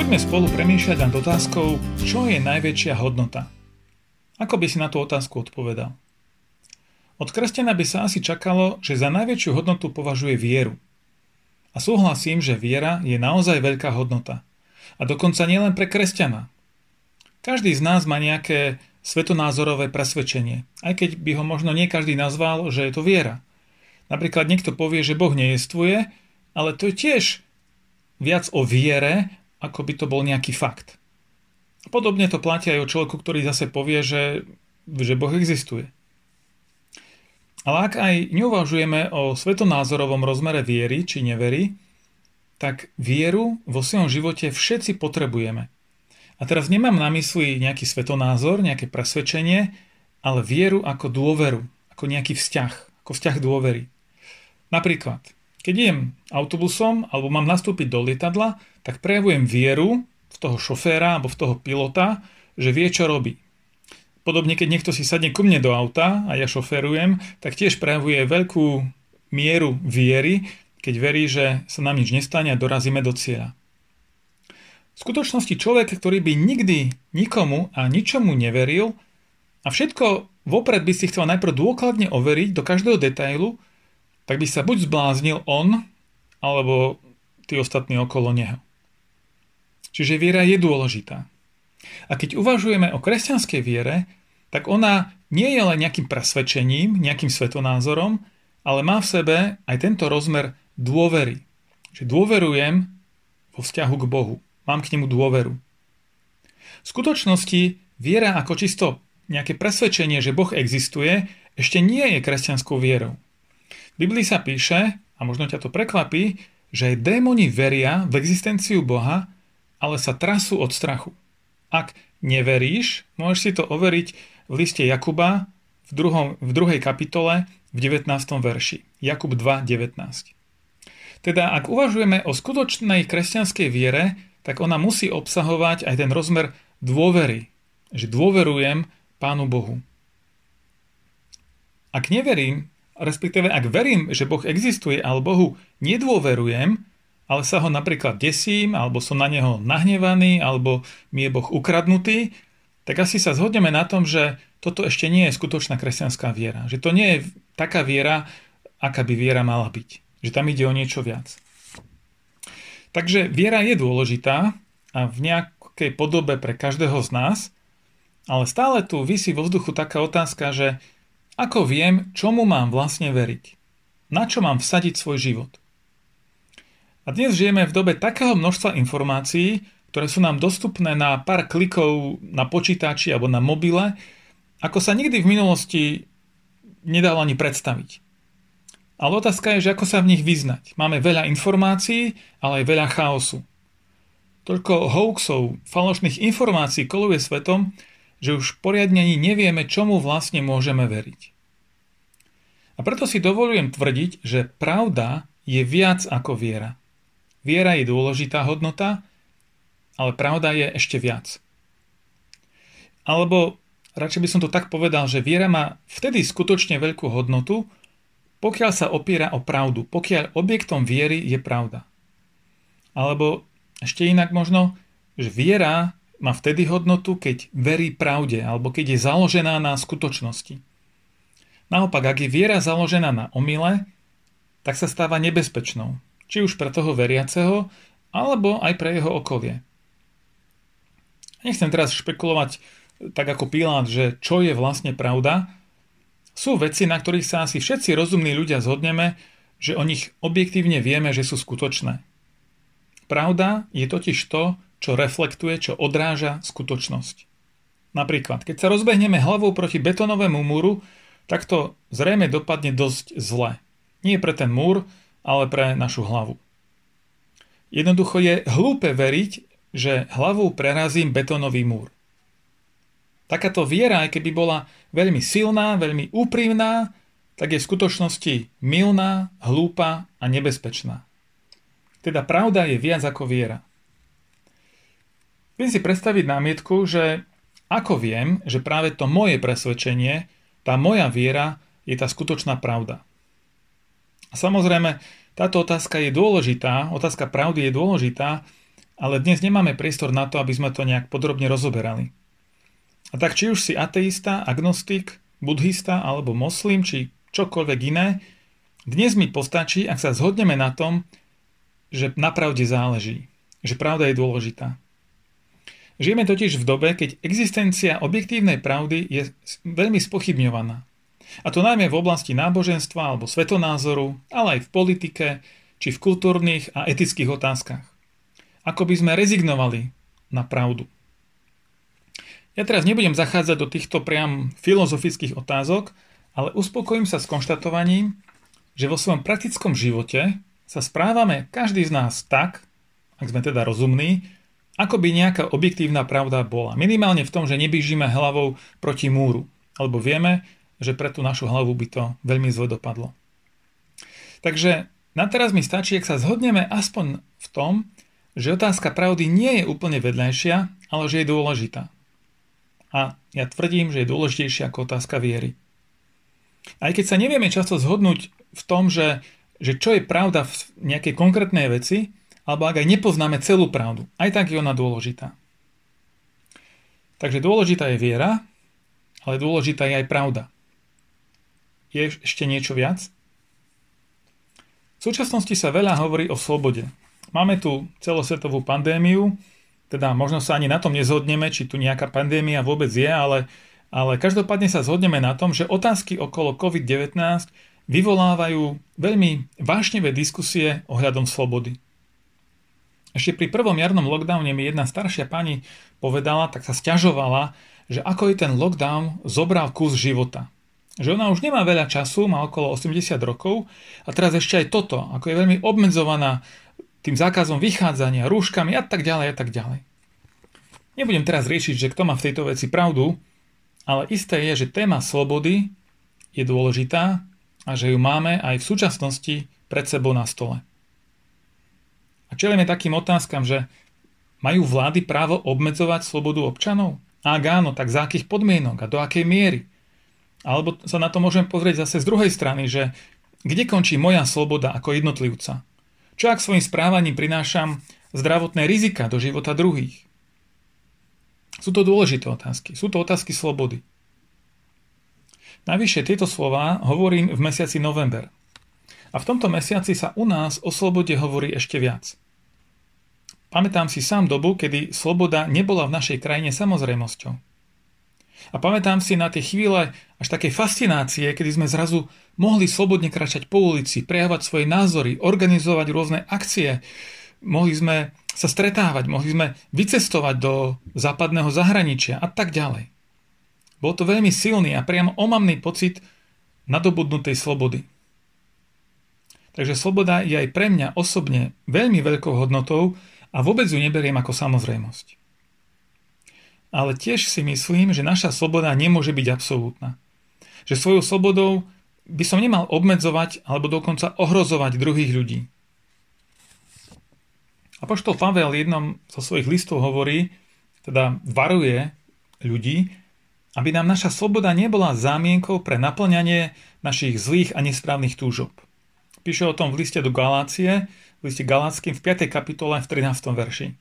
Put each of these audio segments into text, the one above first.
Poďme spolu premýšľať nad otázkou, čo je najväčšia hodnota. Ako by si na tú otázku odpovedal? Od kresťana by sa asi čakalo, že za najväčšiu hodnotu považuje vieru. A súhlasím, že viera je naozaj veľká hodnota. A dokonca nielen pre kresťana. Každý z nás má nejaké svetonázorové presvedčenie, aj keď by ho možno nie každý nazval, že je to viera. Napríklad niekto povie, že Boh nejestvuje, ale to je tiež viac o viere ako by to bol nejaký fakt. Podobne to platí aj o človeku, ktorý zase povie, že, že Boh existuje. Ale ak aj neuvažujeme o svetonázorovom rozmere viery či nevery, tak vieru vo svojom živote všetci potrebujeme. A teraz nemám na mysli nejaký svetonázor, nejaké presvedčenie, ale vieru ako dôveru, ako nejaký vzťah, ako vzťah dôvery. Napríklad, keď idem autobusom alebo mám nastúpiť do lietadla, tak prejavujem vieru v toho šoféra alebo v toho pilota, že vie, čo robí. Podobne, keď niekto si sadne ku mne do auta a ja šoférujem, tak tiež prejavuje veľkú mieru viery, keď verí, že sa nám nič nestane a dorazíme do cieľa. V skutočnosti človek, ktorý by nikdy nikomu a ničomu neveril a všetko vopred by si chcel najprv dôkladne overiť do každého detailu, tak by sa buď zbláznil on, alebo tí ostatní okolo neho. Čiže viera je dôležitá. A keď uvažujeme o kresťanskej viere, tak ona nie je len nejakým presvedčením, nejakým svetonázorom, ale má v sebe aj tento rozmer dôvery. Že dôverujem vo vzťahu k Bohu. Mám k nemu dôveru. V skutočnosti viera ako čisto nejaké presvedčenie, že Boh existuje, ešte nie je kresťanskou vierou. Biblii sa píše, a možno ťa to prekvapí, že aj démoni veria v existenciu Boha, ale sa trasú od strachu. Ak neveríš, môžeš si to overiť v liste Jakuba v, druhom, v druhej kapitole v 19. verši. Jakub 2.19. Teda ak uvažujeme o skutočnej kresťanskej viere, tak ona musí obsahovať aj ten rozmer dôvery. Že dôverujem Pánu Bohu. Ak neverím, respektíve ak verím, že Boh existuje, ale Bohu nedôverujem, ale sa ho napríklad desím, alebo som na neho nahnevaný, alebo mi je Boh ukradnutý, tak asi sa zhodneme na tom, že toto ešte nie je skutočná kresťanská viera. Že to nie je taká viera, aká by viera mala byť. Že tam ide o niečo viac. Takže viera je dôležitá a v nejakej podobe pre každého z nás, ale stále tu vysí vo vzduchu taká otázka, že ako viem, čomu mám vlastne veriť? Na čo mám vsadiť svoj život? A dnes žijeme v dobe takého množstva informácií, ktoré sú nám dostupné na pár klikov na počítači alebo na mobile, ako sa nikdy v minulosti nedalo ani predstaviť. Ale otázka je, že ako sa v nich vyznať. Máme veľa informácií, ale aj veľa chaosu. Toľko hoaxov, falošných informácií koluje svetom, že už poriadne ani nevieme, čomu vlastne môžeme veriť. A preto si dovolujem tvrdiť, že pravda je viac ako viera. Viera je dôležitá hodnota, ale pravda je ešte viac. Alebo radšej by som to tak povedal, že viera má vtedy skutočne veľkú hodnotu, pokiaľ sa opiera o pravdu, pokiaľ objektom viery je pravda. Alebo ešte inak možno, že viera má vtedy hodnotu, keď verí pravde alebo keď je založená na skutočnosti. Naopak, ak je viera založená na omyle, tak sa stáva nebezpečnou, či už pre toho veriaceho, alebo aj pre jeho okolie. Nechcem teraz špekulovať tak ako Pilát, že čo je vlastne pravda. Sú veci, na ktorých sa asi všetci rozumní ľudia zhodneme, že o nich objektívne vieme, že sú skutočné. Pravda je totiž to, čo reflektuje, čo odráža skutočnosť. Napríklad, keď sa rozbehneme hlavou proti betonovému múru, tak to zrejme dopadne dosť zle. Nie pre ten múr, ale pre našu hlavu. Jednoducho je hlúpe veriť, že hlavou prerazím betonový múr. Takáto viera, aj keby bola veľmi silná, veľmi úprimná, tak je v skutočnosti milná, hlúpa a nebezpečná. Teda pravda je viac ako viera. Viem si predstaviť námietku, že ako viem, že práve to moje presvedčenie, tá moja viera je tá skutočná pravda. Samozrejme, táto otázka je dôležitá, otázka pravdy je dôležitá, ale dnes nemáme priestor na to, aby sme to nejak podrobne rozoberali. A tak či už si ateista, agnostik, buddhista alebo moslim, či čokoľvek iné, dnes mi postačí, ak sa zhodneme na tom, že na pravde záleží, že pravda je dôležitá. Žijeme totiž v dobe, keď existencia objektívnej pravdy je veľmi spochybňovaná. A to najmä v oblasti náboženstva alebo svetonázoru, ale aj v politike, či v kultúrnych a etických otázkach. Ako by sme rezignovali na pravdu. Ja teraz nebudem zachádzať do týchto priam filozofických otázok, ale uspokojím sa s konštatovaním, že vo svojom praktickom živote sa správame každý z nás tak, ak sme teda rozumní, ako by nejaká objektívna pravda bola. Minimálne v tom, že nebížime hlavou proti múru, alebo vieme, že pre tú našu hlavu by to veľmi zle dopadlo. Takže na teraz mi stačí, ak sa zhodneme aspoň v tom, že otázka pravdy nie je úplne vedľajšia, ale že je dôležitá. A ja tvrdím, že je dôležitejšia ako otázka viery. Aj keď sa nevieme často zhodnúť v tom, že, že čo je pravda v nejakej konkrétnej veci, alebo ak aj nepoznáme celú pravdu, aj tak je ona dôležitá. Takže dôležitá je viera, ale dôležitá je aj pravda. Je ešte niečo viac? V súčasnosti sa veľa hovorí o slobode. Máme tu celosvetovú pandémiu, teda možno sa ani na tom nezhodneme, či tu nejaká pandémia vôbec je, ale, ale každopádne sa zhodneme na tom, že otázky okolo COVID-19 vyvolávajú veľmi vášnevé diskusie ohľadom slobody. Ešte pri prvom jarnom lockdowne mi jedna staršia pani povedala, tak sa stiažovala, že ako je ten lockdown zobral kus života. Že ona už nemá veľa času, má okolo 80 rokov a teraz ešte aj toto, ako je veľmi obmedzovaná tým zákazom vychádzania, rúškami a tak ďalej a tak ďalej. Nebudem teraz riešiť, že kto má v tejto veci pravdu, ale isté je, že téma slobody je dôležitá a že ju máme aj v súčasnosti pred sebou na stole. A čelíme takým otázkam, že majú vlády právo obmedzovať slobodu občanov? Ak áno, tak za akých podmienok a do akej miery? Alebo sa na to môžem pozrieť zase z druhej strany, že kde končí moja sloboda ako jednotlivca? Čo ak svojim správaním prinášam zdravotné rizika do života druhých? Sú to dôležité otázky. Sú to otázky slobody. Najvyššie tieto slova hovorím v mesiaci november. A v tomto mesiaci sa u nás o slobode hovorí ešte viac. Pamätám si sám dobu, kedy sloboda nebola v našej krajine samozrejmosťou. A pamätám si na tie chvíle až také fascinácie, kedy sme zrazu mohli slobodne kračať po ulici, prejavať svoje názory, organizovať rôzne akcie, mohli sme sa stretávať, mohli sme vycestovať do západného zahraničia a tak ďalej. Bol to veľmi silný a priam omamný pocit nadobudnutej slobody. Takže sloboda je aj pre mňa osobne veľmi veľkou hodnotou a vôbec ju neberiem ako samozrejmosť ale tiež si myslím, že naša sloboda nemôže byť absolútna. Že svojou slobodou by som nemal obmedzovať alebo dokonca ohrozovať druhých ľudí. A poštol Pavel jednom zo svojich listov hovorí, teda varuje ľudí, aby nám naša sloboda nebola zámienkou pre naplňanie našich zlých a nesprávnych túžob. Píše o tom v liste do Galácie, v liste Galáckým v 5. kapitole v 13. verši.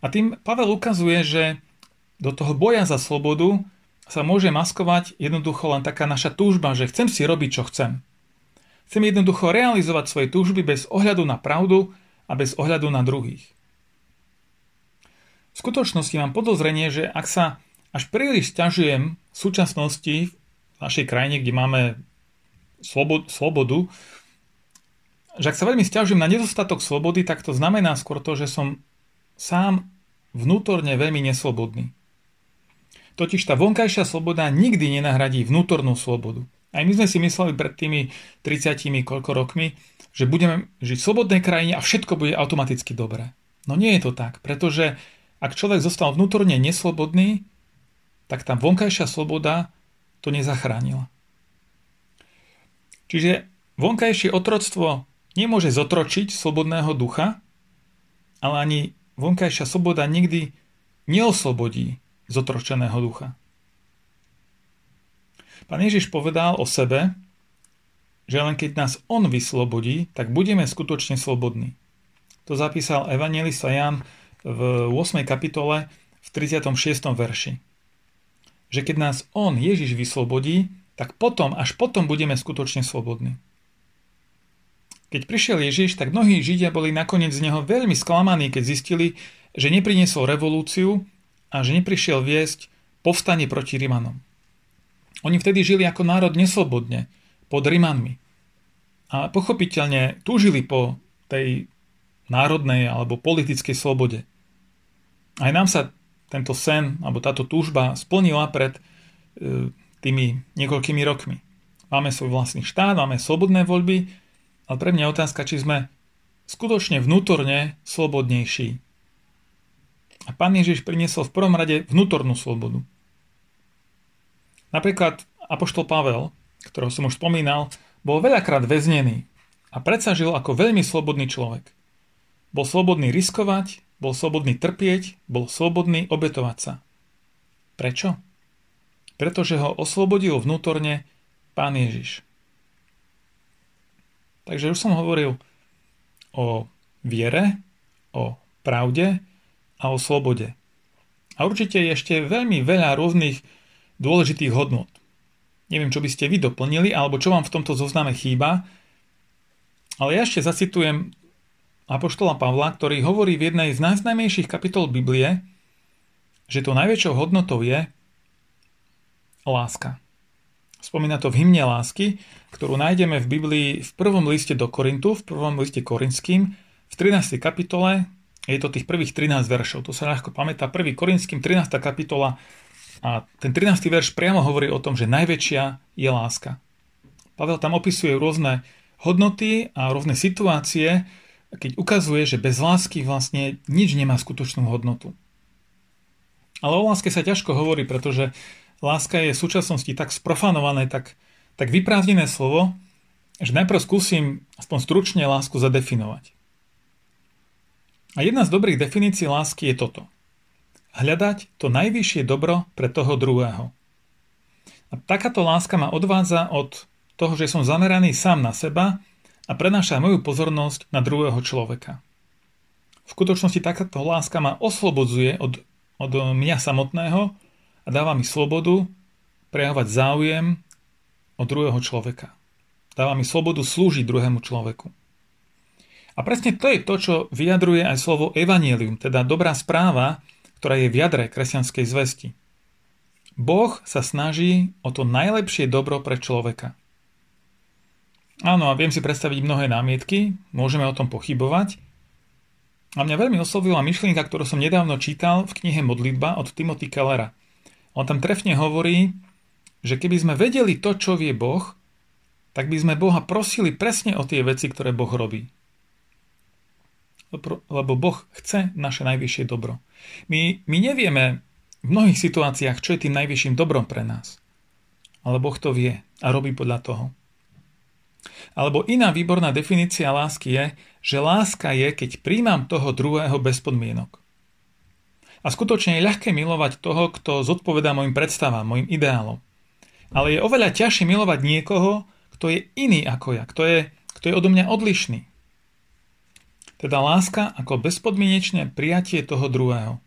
A tým Pavel ukazuje, že do toho boja za slobodu sa môže maskovať jednoducho len taká naša túžba, že chcem si robiť, čo chcem. Chcem jednoducho realizovať svoje túžby bez ohľadu na pravdu a bez ohľadu na druhých. V skutočnosti mám podozrenie, že ak sa až príliš stiažujem v súčasnosti v našej krajine, kde máme slobodu, že ak sa veľmi stiažujem na nedostatok slobody, tak to znamená skôr to, že som sám vnútorne veľmi neslobodný. Totiž tá vonkajšia sloboda nikdy nenahradí vnútornú slobodu. Aj my sme si mysleli pred tými 30 koľko rokmi, že budeme žiť v slobodnej krajine a všetko bude automaticky dobré. No nie je to tak, pretože ak človek zostal vnútorne neslobodný, tak tá vonkajšia sloboda to nezachránila. Čiže vonkajšie otroctvo nemôže zotročiť slobodného ducha, ale ani vonkajšia sloboda nikdy neoslobodí zotročeného ducha. Pán Ježiš povedal o sebe, že len keď nás On vyslobodí, tak budeme skutočne slobodní. To zapísal evangelista Jan v 8. kapitole v 36. verši. Že keď nás On, Ježiš, vyslobodí, tak potom, až potom budeme skutočne slobodní. Keď prišiel Ježiš, tak mnohí Židia boli nakoniec z neho veľmi sklamaní, keď zistili, že nepriniesol revolúciu a že neprišiel viesť povstanie proti Rimanom. Oni vtedy žili ako národ neslobodne, pod Rimanmi. A pochopiteľne túžili po tej národnej alebo politickej slobode. Aj nám sa tento sen alebo táto túžba splnila pred e, tými niekoľkými rokmi. Máme svoj vlastný štát, máme slobodné voľby, ale pre mňa je otázka, či sme skutočne vnútorne slobodnejší. A pán Ježiš priniesol v prvom rade vnútornú slobodu. Napríklad Apoštol Pavel, ktorého som už spomínal, bol veľakrát väznený a predsa žil ako veľmi slobodný človek. Bol slobodný riskovať, bol slobodný trpieť, bol slobodný obetovať sa. Prečo? Pretože ho oslobodil vnútorne Pán Ježiš. Takže už som hovoril o viere, o pravde a o slobode. A určite je ešte veľmi veľa rôznych dôležitých hodnot. Neviem, čo by ste vy doplnili, alebo čo vám v tomto zozname chýba, ale ja ešte zacitujem Apoštola Pavla, ktorý hovorí v jednej z najznámejších kapitol Biblie, že to najväčšou hodnotou je láska. Spomína to v hymne lásky, ktorú nájdeme v Biblii v prvom liste do Korintu, v prvom liste Korinským, v 13. kapitole, je to tých prvých 13 veršov, to sa ľahko pamätá, 1. Korinským 13. kapitola a ten 13. verš priamo hovorí o tom, že najväčšia je láska. Pavel tam opisuje rôzne hodnoty a rôzne situácie, keď ukazuje, že bez lásky vlastne nič nemá skutočnú hodnotu. Ale o láske sa ťažko hovorí, pretože láska je v súčasnosti tak sprofanované, tak, tak vyprázdnené slovo, že najprv skúsim aspoň stručne lásku zadefinovať. A jedna z dobrých definícií lásky je toto. Hľadať to najvyššie dobro pre toho druhého. A takáto láska ma odvádza od toho, že som zameraný sám na seba a prenáša moju pozornosť na druhého človeka. V skutočnosti takáto láska ma oslobodzuje od, od mňa samotného a dáva mi slobodu prejavovať záujem od druhého človeka. Dáva mi slobodu slúžiť druhému človeku. A presne to je to, čo vyjadruje aj slovo evanielium, teda dobrá správa, ktorá je v jadre kresťanskej zvesti. Boh sa snaží o to najlepšie dobro pre človeka. Áno, a viem si predstaviť mnohé námietky, môžeme o tom pochybovať. A mňa veľmi oslovila myšlienka, ktorú som nedávno čítal v knihe Modlitba od Timothy Kellera. On tam trefne hovorí, že keby sme vedeli to, čo vie Boh, tak by sme Boha prosili presne o tie veci, ktoré Boh robí. Lebo Boh chce naše najvyššie dobro. My, my nevieme v mnohých situáciách, čo je tým najvyšším dobrom pre nás. Ale Boh to vie a robí podľa toho. Alebo iná výborná definícia lásky je, že láska je, keď príjmam toho druhého bez podmienok. A skutočne je ľahké milovať toho, kto zodpovedá mojim predstavám, mojim ideálom. Ale je oveľa ťažšie milovať niekoho, kto je iný ako ja, kto je, kto je odo mňa odlišný. Teda láska ako bezpodmienečné prijatie toho druhého.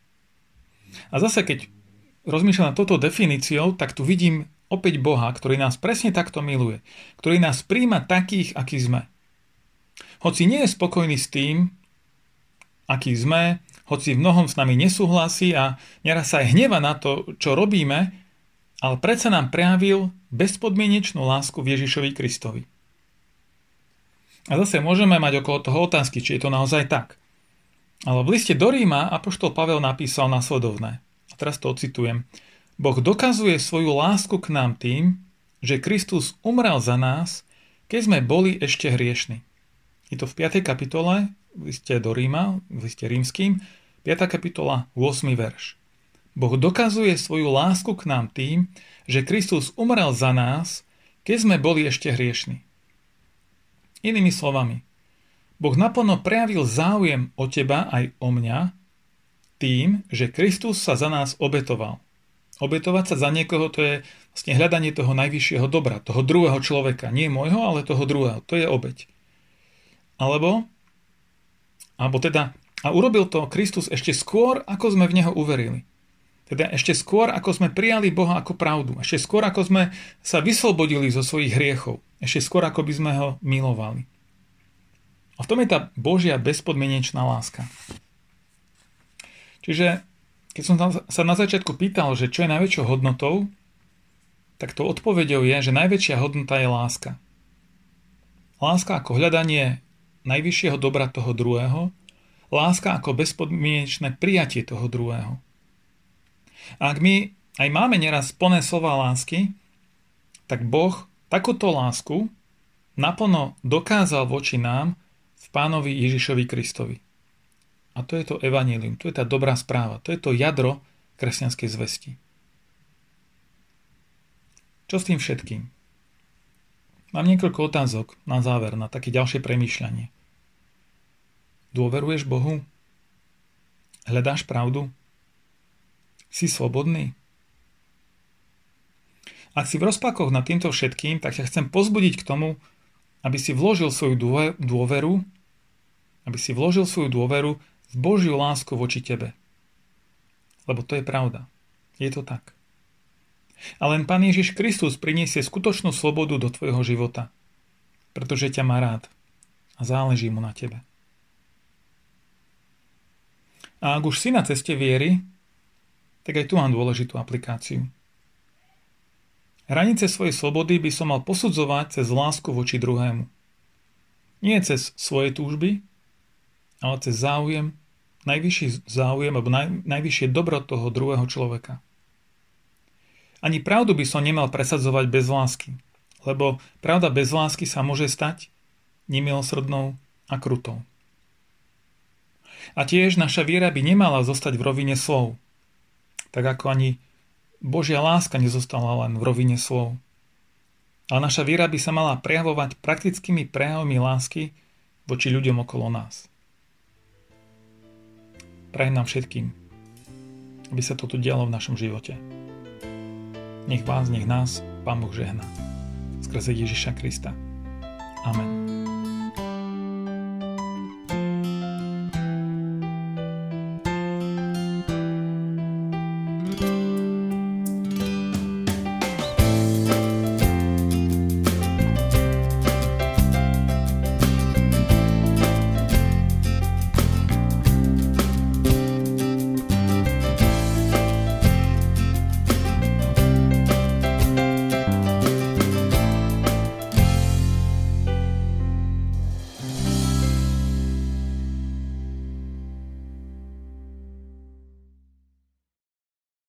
A zase, keď rozmýšľam nad touto definíciou, tak tu vidím opäť Boha, ktorý nás presne takto miluje, ktorý nás príjma takých, akí sme. Hoci nie je spokojný s tým, aký sme, hoci v mnohom s nami nesúhlasí a neraz sa aj hneva na to, čo robíme, ale predsa nám prejavil bezpodmienečnú lásku v Ježišovi Kristovi. A zase môžeme mať okolo toho otázky, či je to naozaj tak. Ale v liste do Ríma Apoštol Pavel napísal nasledovné. A teraz to ocitujem. Boh dokazuje svoju lásku k nám tým, že Kristus umrel za nás, keď sme boli ešte hriešni. Je to v 5. kapitole, v liste do Ríma, v liste rímským, 5. kapitola, 8. verš. Boh dokazuje svoju lásku k nám tým, že Kristus umrel za nás, keď sme boli ešte hriešni. Inými slovami, Boh naplno prejavil záujem o teba aj o mňa tým, že Kristus sa za nás obetoval. Obetovať sa za niekoho to je vlastne hľadanie toho najvyššieho dobra, toho druhého človeka. Nie môjho, ale toho druhého. To je obeť. Alebo, alebo teda, a urobil to Kristus ešte skôr, ako sme v Neho uverili. Teda ešte skôr, ako sme prijali Boha ako pravdu. Ešte skôr, ako sme sa vyslobodili zo svojich hriechov. Ešte skôr, ako by sme ho milovali. A v tom je tá Božia bezpodmienečná láska. Čiže keď som sa na začiatku pýtal, že čo je najväčšou hodnotou, tak to odpovedou je, že najväčšia hodnota je láska. Láska ako hľadanie najvyššieho dobra toho druhého, láska ako bezpodmienečné prijatie toho druhého. Ak my aj máme neraz plné slova lásky, tak Boh takúto lásku naplno dokázal voči nám v pánovi Ježišovi Kristovi. A to je to evanílium, to je tá dobrá správa, to je to jadro kresťanskej zvesti. Čo s tým všetkým? Mám niekoľko otázok na záver, na také ďalšie premýšľanie. Dôveruješ Bohu? Hľadáš pravdu? Si svobodný? Ak si v rozpakoch nad týmto všetkým, tak ťa chcem pozbudiť k tomu, aby si vložil svoju dôveru, aby si vložil svoju dôveru v Božiu lásku voči tebe. Lebo to je pravda. Je to tak. A len Pán Ježiš Kristus priniesie skutočnú slobodu do tvojho života, pretože ťa má rád a záleží mu na tebe. A ak už si na ceste viery, tak aj tu mám dôležitú aplikáciu. Hranice svojej slobody by som mal posudzovať cez lásku voči druhému. Nie cez svoje túžby, ale cez záujem, najvyšší záujem alebo naj, najvyššie dobro toho druhého človeka. Ani pravdu by som nemal presadzovať bez lásky, lebo pravda bez lásky sa môže stať nemilosrdnou a krutou. A tiež naša viera by nemala zostať v rovine slov, tak ako ani Božia láska nezostala len v rovine slov. Ale naša viera by sa mala prejavovať praktickými prejavmi lásky voči ľuďom okolo nás. Prajem nám všetkým, aby sa toto dialo v našom živote. Nech vás, nech nás Pán Boh žehná. Skrze Ježiša Krista. Amen.